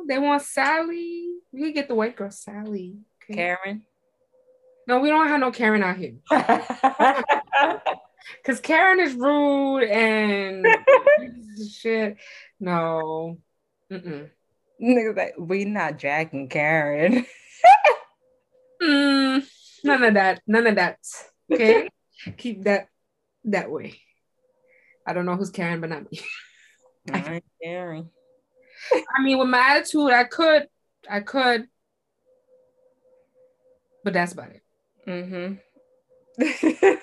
they want Sally. We could get the white girl Sally. Okay? Karen. No, we don't have no Karen out here. Cause Karen is rude and shit. No. Mm-mm. Niggas like, we not Jack and Karen. mm, none of that. None of that. Okay. Keep that that way. I don't know who's Karen, but not me. I ain't Karen. I mean, with my attitude, I could, I could, but that's about it. Mm-hmm.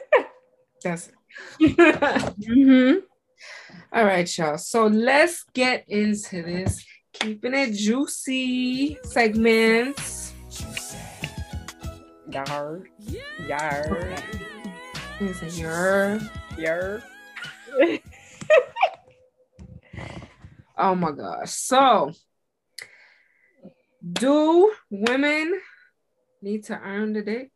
that's it. mm-hmm. All right, y'all. So let's get into this keeping it juicy segments. Yar. Yar. Yar? Yar. oh my gosh. So, do women need to earn the dick?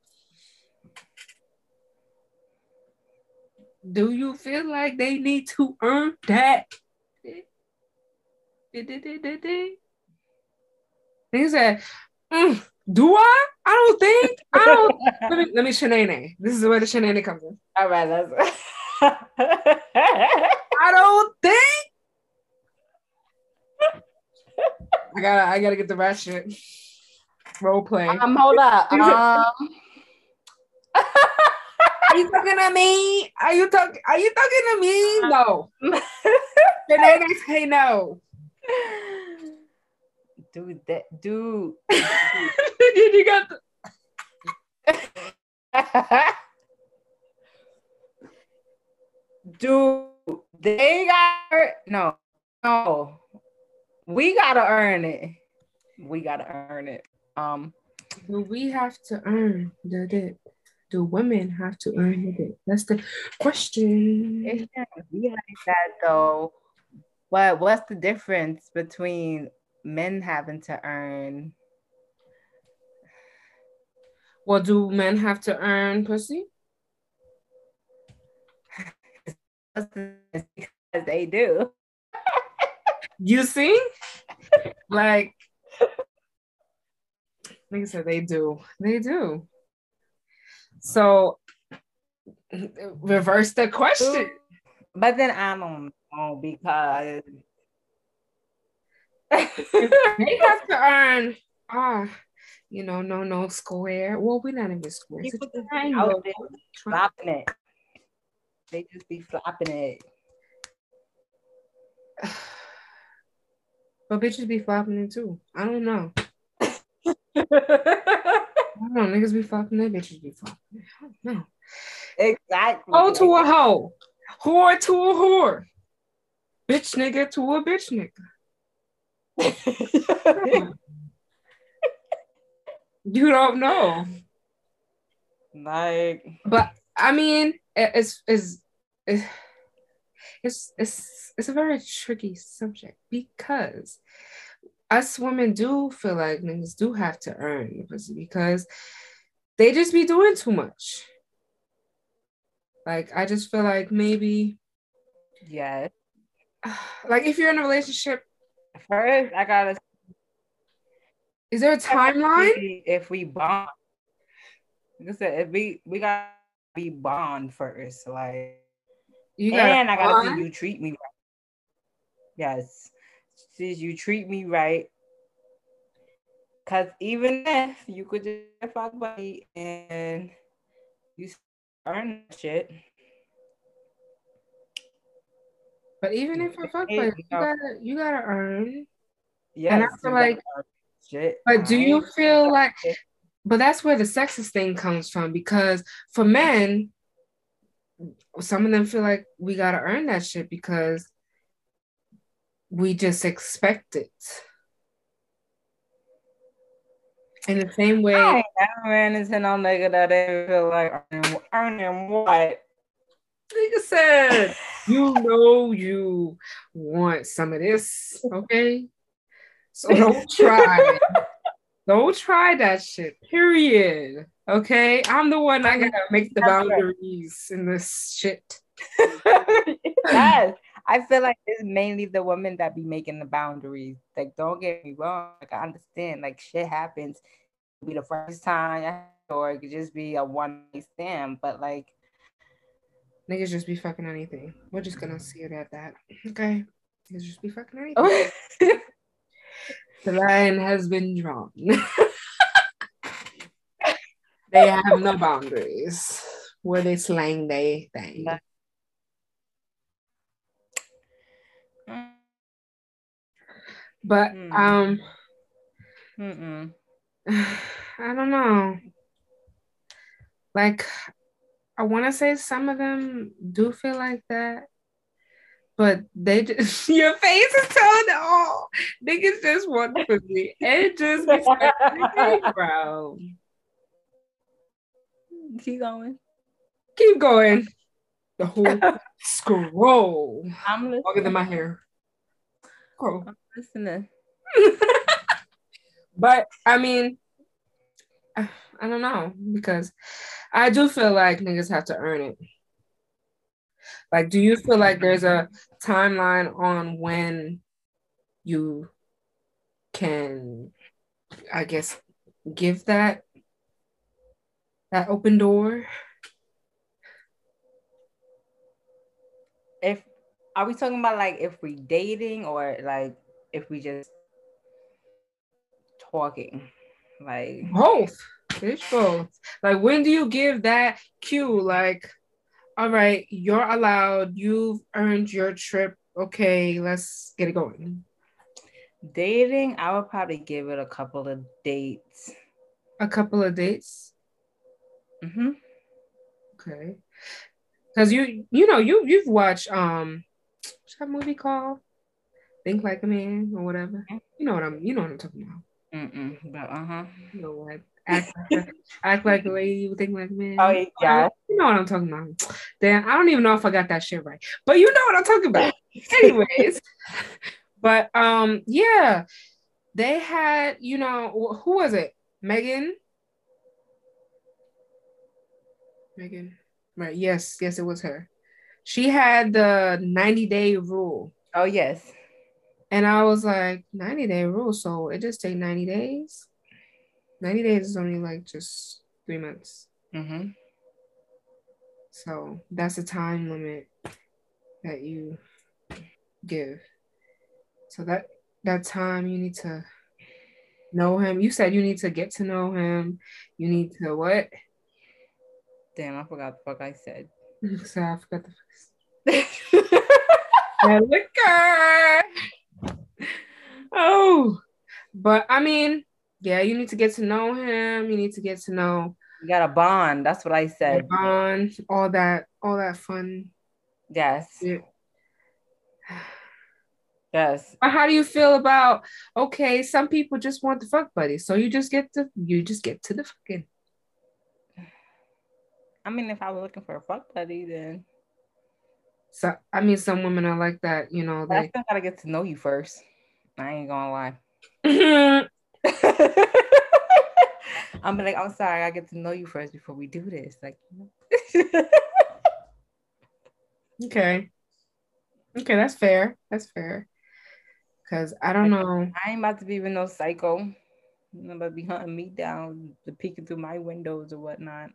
Do you feel like they need to earn that? He said, mm, "Do I? I don't think. I don't. let me let me shenane. This is where the shenane comes in. All right, that's. I don't think. I gotta I gotta get the ratchet. Role play. Um, hold up. Um. Are you talking to me? Are you talking? Are you talking to me? No. Shenane say no. Do that, do. you got the. do they got no no. We gotta earn it. We gotta earn it. Um do we have to earn the dick do women have to earn the dick that's the question. It shouldn't like that though what what's the difference between men having to earn well do men have to earn pussy because they do. you see? like, like I said, they do. They do. So reverse the question. But then I don't know because they have to earn ah, you know, no, no square. Well, we're not even square. A triangle. Dropping it. They just be flopping it. But bitches be flopping it too. I don't know. I don't know. Niggas be flopping it. Bitches be flopping it. I don't know. Exactly. Hoe to a hoe. Whore to a whore. Bitch nigga to a bitch nigga. you don't know. Like, but I mean, it's it's it's it's it's a very tricky subject because us women do feel like niggas do have to earn pussy because they just be doing too much. Like I just feel like maybe yeah. Like if you're in a relationship, first I gotta is there a timeline? If we bond, like I said, if we we gotta be bond first. Like, you and I gotta see you treat me right. Yes, since you treat me right. Cause even if you could just fuck buddy and you earn shit. But even if I fuck buddy, you gotta you gotta earn. Yeah, and I feel like. Shit. But do you feel like but that's where the sexist thing comes from because for men, some of them feel like we gotta earn that shit because we just expect it. In the same way, I ain't never ran into no nigga that they feel like earning, earning what? Nigga said, you know you want some of this, okay? So don't try. Don't try that shit. Period. Okay, I'm the one I gotta make the boundaries in this shit. yes, I feel like it's mainly the women that be making the boundaries. Like, don't get me wrong. Like, I understand. Like, shit happens. It'll be the first time, or it could just be a one night stand. But like, niggas just be fucking anything. We're just gonna see it at that. Okay, niggas just be fucking anything. The line has been drawn. they have no boundaries where they slang they thing. But hmm. um Mm-mm. I don't know. Like I want to say some of them do feel like that, but they just your face is telling it all. Niggas just want pussy. It just be bro. Keep going. Keep going. The whole scroll. I'm listening. Longer than my hair. Scroll. I'm listening. but I mean, I don't know because I do feel like niggas have to earn it. Like, do you feel like there's a timeline on when you can, I guess, give that that open door? If are we talking about like if we dating or like if we just talking? Like both. Both. Like when do you give that cue? Like all right, you're allowed, you've earned your trip. Okay, let's get it going. Dating, I would probably give it a couple of dates. A couple of dates. Mm-hmm. Okay. Because you you know you you've watched um what's that movie called? Think Like a Man or whatever. You know what I'm you know what I'm talking about. Mm-mm, but uh-huh. You know what? Act like, a, act like a lady, you think like man. Oh yeah. You know what I'm talking about. Damn, I don't even know if I got that shit right. But you know what I'm talking about. Anyways. but um yeah, they had, you know, who was it? Megan. Megan. Right. Yes. Yes, it was her. She had the 90 day rule. Oh, yes. And I was like, 90 day rule. So it just take 90 days. 90 days is only like just three months. Mm-hmm. So that's a time limit that you give. So that that time you need to know him. You said you need to get to know him. You need to what? Damn, I forgot the fuck I said. So I forgot the fuck. liquor. Oh, but I mean, yeah, you need to get to know him. You need to get to know. You got a bond. That's what I said. Bond, all that, all that fun. Yes. Yeah. Yes. But how do you feel about okay, some people just want the fuck buddy. So you just get to you just get to the fucking. I mean, if I was looking for a fuck buddy, then so I mean some women are like that, you know. They... I still gotta get to know you first. I ain't gonna lie. I'm like, I'm sorry, I get to know you first before we do this. Like Okay. Okay, that's fair. That's fair. Cause I don't know. I ain't about to be with no psycho. I'm about to be hunting me down, to peeking through my windows or whatnot.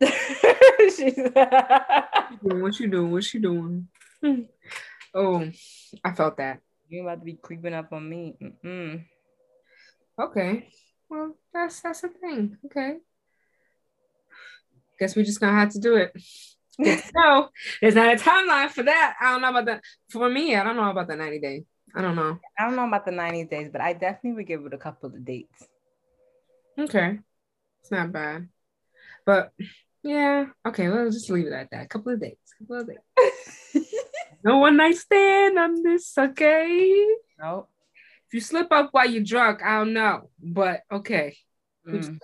She's what you doing? What you doing? Oh, I felt that. You about to be creeping up on me. Mm-mm. Okay. Well, that's that's the thing. Okay. Guess we're just gonna have to do it. no, there's not a timeline for that. I don't know about that. For me, I don't know about the 90 day. I don't know. I don't know about the 90 days, but I definitely would give it a couple of dates. Okay. It's not bad. But yeah, okay, we'll just leave it at that. A couple of dates. Couple of dates. no one night stand on this, okay? No. If you slip up while you're drunk, I don't know. But okay. Mm.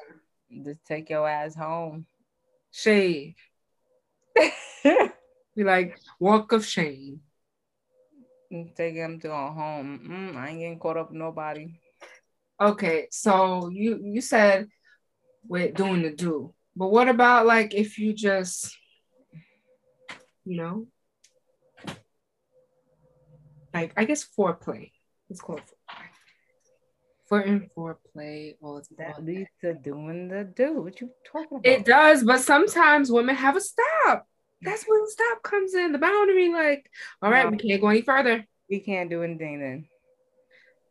Just take your ass home. Shade. Be like, walk of shame. Take him to a home. Mm, I ain't getting caught up with nobody. Okay, so you you said with doing the do, but what about like if you just, you know, like I guess foreplay. It's called foreplay. Flirting, foreplay, all that leads to doing the do. What you talking about? It does, but sometimes women have a stop. That's when the stop comes in, the boundary. Like, all right, no, we can't go any further. We can't do anything then.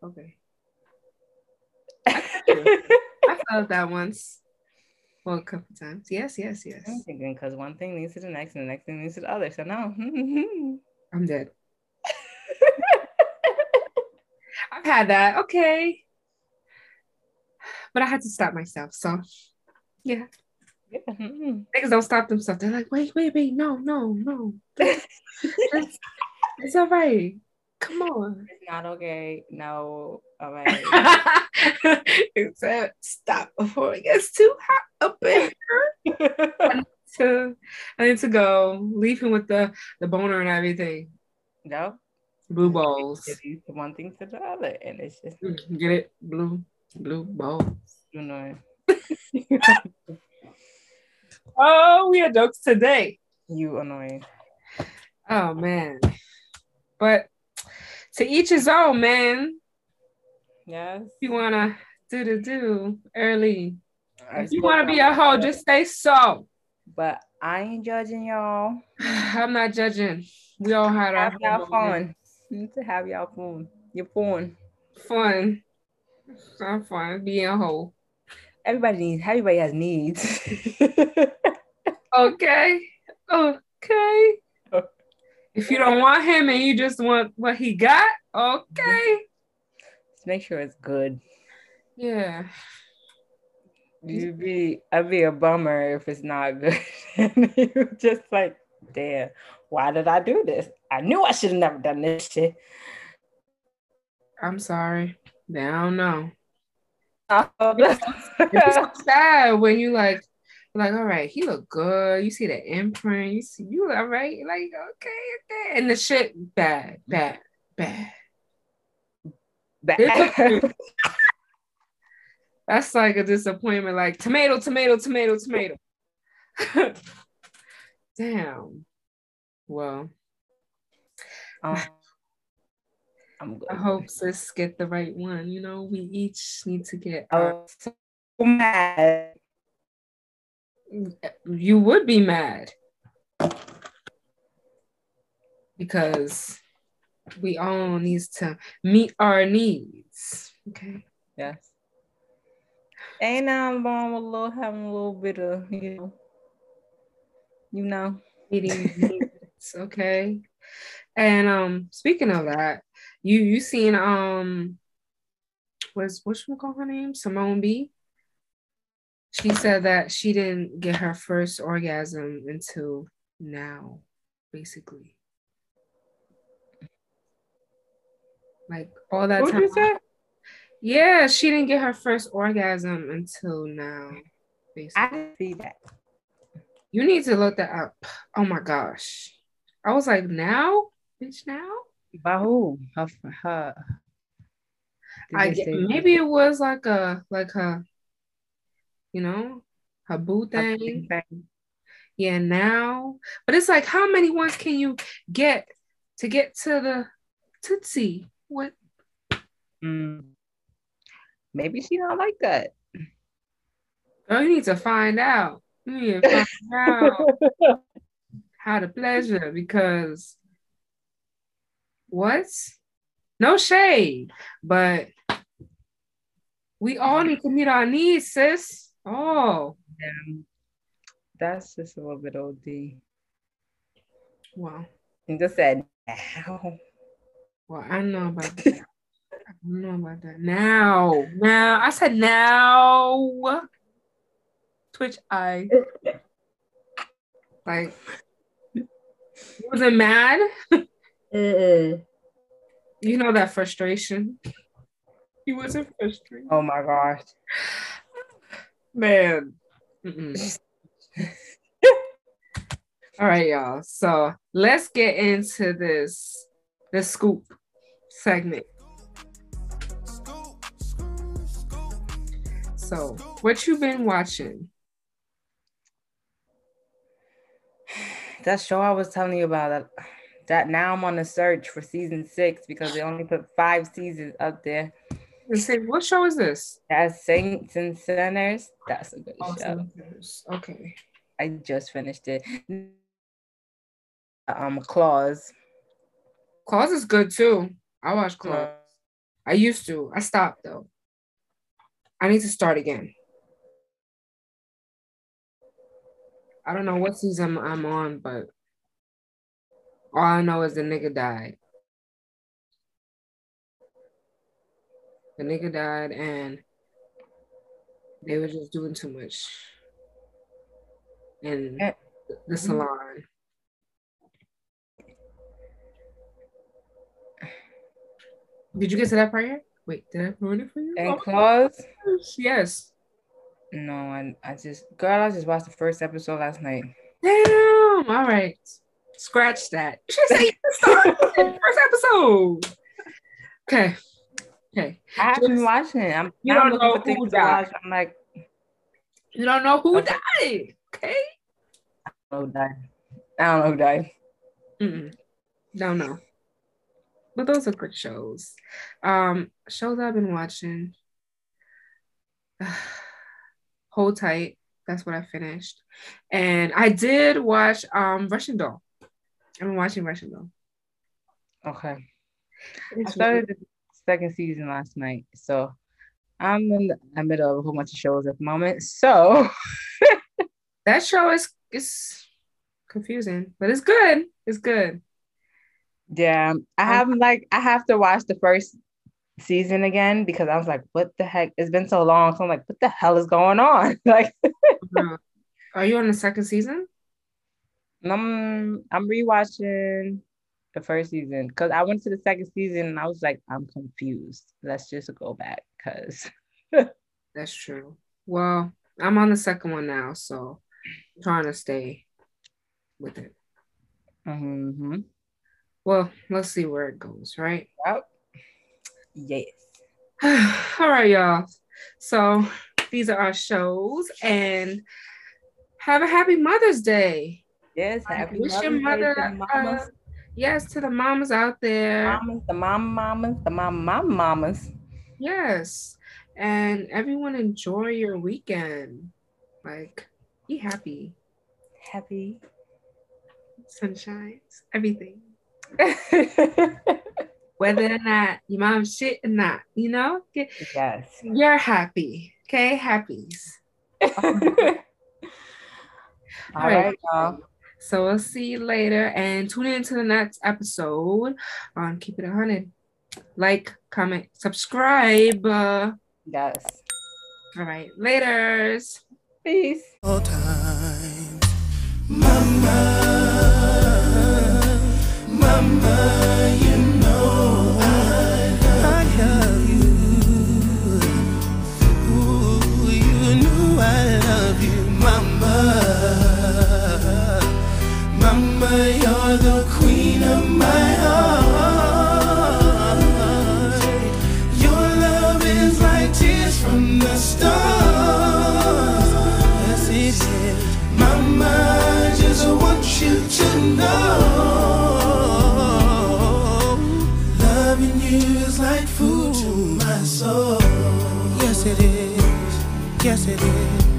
Okay. I, felt that once. Well, a couple times. Yes, yes, yes. I'm thinking because one thing leads to the next, and the next thing leads to the other. So no. I'm dead. I've had that. Okay. But I had to stop myself. So yeah. Yeah. Mm-hmm. Niggas don't stop themselves. They're like, wait, wait, wait, no, no, no. it's, it's all right. Come on. It's not okay. No. All right. Except stop before it gets too hot up in here. I need to I need to go. Leave him with the the boner and everything. No. Blue balls. One thing to the other, and it's just get it blue blue balls. You know. oh, we are jokes today. You annoying. Oh man. But to each his own, man. Yes. If you wanna do the do early. if you wanna be a hoe, just stay so. But I ain't judging y'all. I'm not judging. We all had our y'all fun. Need to have y'all fun. Your fun. Fun. I'm fun. Being whole. Everybody needs. Everybody has needs. okay. Okay. If you don't want him and you just want what he got, okay. Just make sure it's good. Yeah. You'd be I'd be a bummer if it's not good. you just like, damn, why did I do this? I knew I should have never done this shit. I'm sorry. I don't know. it's so sad when you like like, all right, he look good. You see the imprint. You see you all right. Like, okay, okay. And the shit bad, bad, bad. Bad. That's like a disappointment. Like tomato, tomato, tomato, tomato. Damn. Well. Um, I'm good. I hope sis get the right one. You know, we each need to get. Our- so mad you would be mad because we all needs to meet our needs. Okay. Yes. Ain't nothing wrong with a little having a little bit of you know, you know, meeting needs. Okay. And um, speaking of that, you you seen um, what's what should we call her name? Simone B she said that she didn't get her first orgasm until now, basically. Like all that what time. Yeah, she didn't get her first orgasm until now. Basically. I see that. You need to look that up. Oh my gosh. I was like, now? Bitch, now? By who? Her, her. I get, maybe it was like a like a you know, her boo thing. Yeah, now. But it's like, how many ones can you get to get to the Tootsie? What? Mm. Maybe she don't like that. Oh, you need to find out. You need to find out how to pleasure because what? No shade, but we all need to meet our needs, sis. Oh. Yeah. That's just a little bit OD. Wow. And just said now. Well, I know about that. I know about that. Now. Now. I said now. Twitch eye. like wasn't mad. Uh-uh. You know that frustration. He wasn't frustrated. Oh my gosh. Man. All right, y'all. So let's get into this the scoop segment. So, what you been watching? That show I was telling you about that that now I'm on the search for season six because they only put five seasons up there. Say, what show is this? That's Saints and Sinners. That's a good oh, show. Okay. I just finished it. Um, Claws. Claws is good too. I watch Claws. I used to. I stopped though. I need to start again. I don't know what season I'm on, but all I know is the nigga died. the nigga died and they were just doing too much in the mm-hmm. salon. Did you get to that part yet? Wait, did I ruin it for you? And oh, Claws? Yes. No, I, I just, girl, I just watched the first episode last night. Damn. All right. Scratch that. You should say first episode. Okay. Okay. I haven't been watching it. I'm, you don't know who died. I'm like, you don't know who okay. died. Okay. I don't know who died. I don't know who died. Mm-mm. Don't know. But those are good shows. Um, shows I've been watching. Hold tight. That's what I finished. And I did watch um Russian Doll. I've been watching Russian Doll. Okay. It's I started really- second season last night. So I'm in the middle of a whole bunch of shows at the moment. So that show is is confusing, but it's good. It's good. Yeah, I have like I have to watch the first season again because I was like, what the heck? It's been so long. So I'm like, what the hell is going on? like uh-huh. Are you on the second season? I'm I'm rewatching the first season because I went to the second season and I was like, I'm confused. Let's just go back because that's true. Well, I'm on the second one now, so I'm trying to stay with it. Mm-hmm. Well, let's see where it goes, right? Yep. Yes. All right, y'all. So these are our shows, and have a happy Mother's Day. Yes, happy wish Mother's your mother. To uh, yes, to the mamas out there. Mamas, the mom mamas, the mom mom mamas. Yes, and everyone enjoy your weekend. Like, be happy. Happy. Sunshines, everything. Whether or not your mom shit or not, you know? Yes. You're happy. Okay, happies. All right, y'all. So we'll see you later and tune in to the next episode on Keep It 100. Like, comment, subscribe. Uh, yes. All right. Laters. Peace. All time. Mama. Mama, Yes, it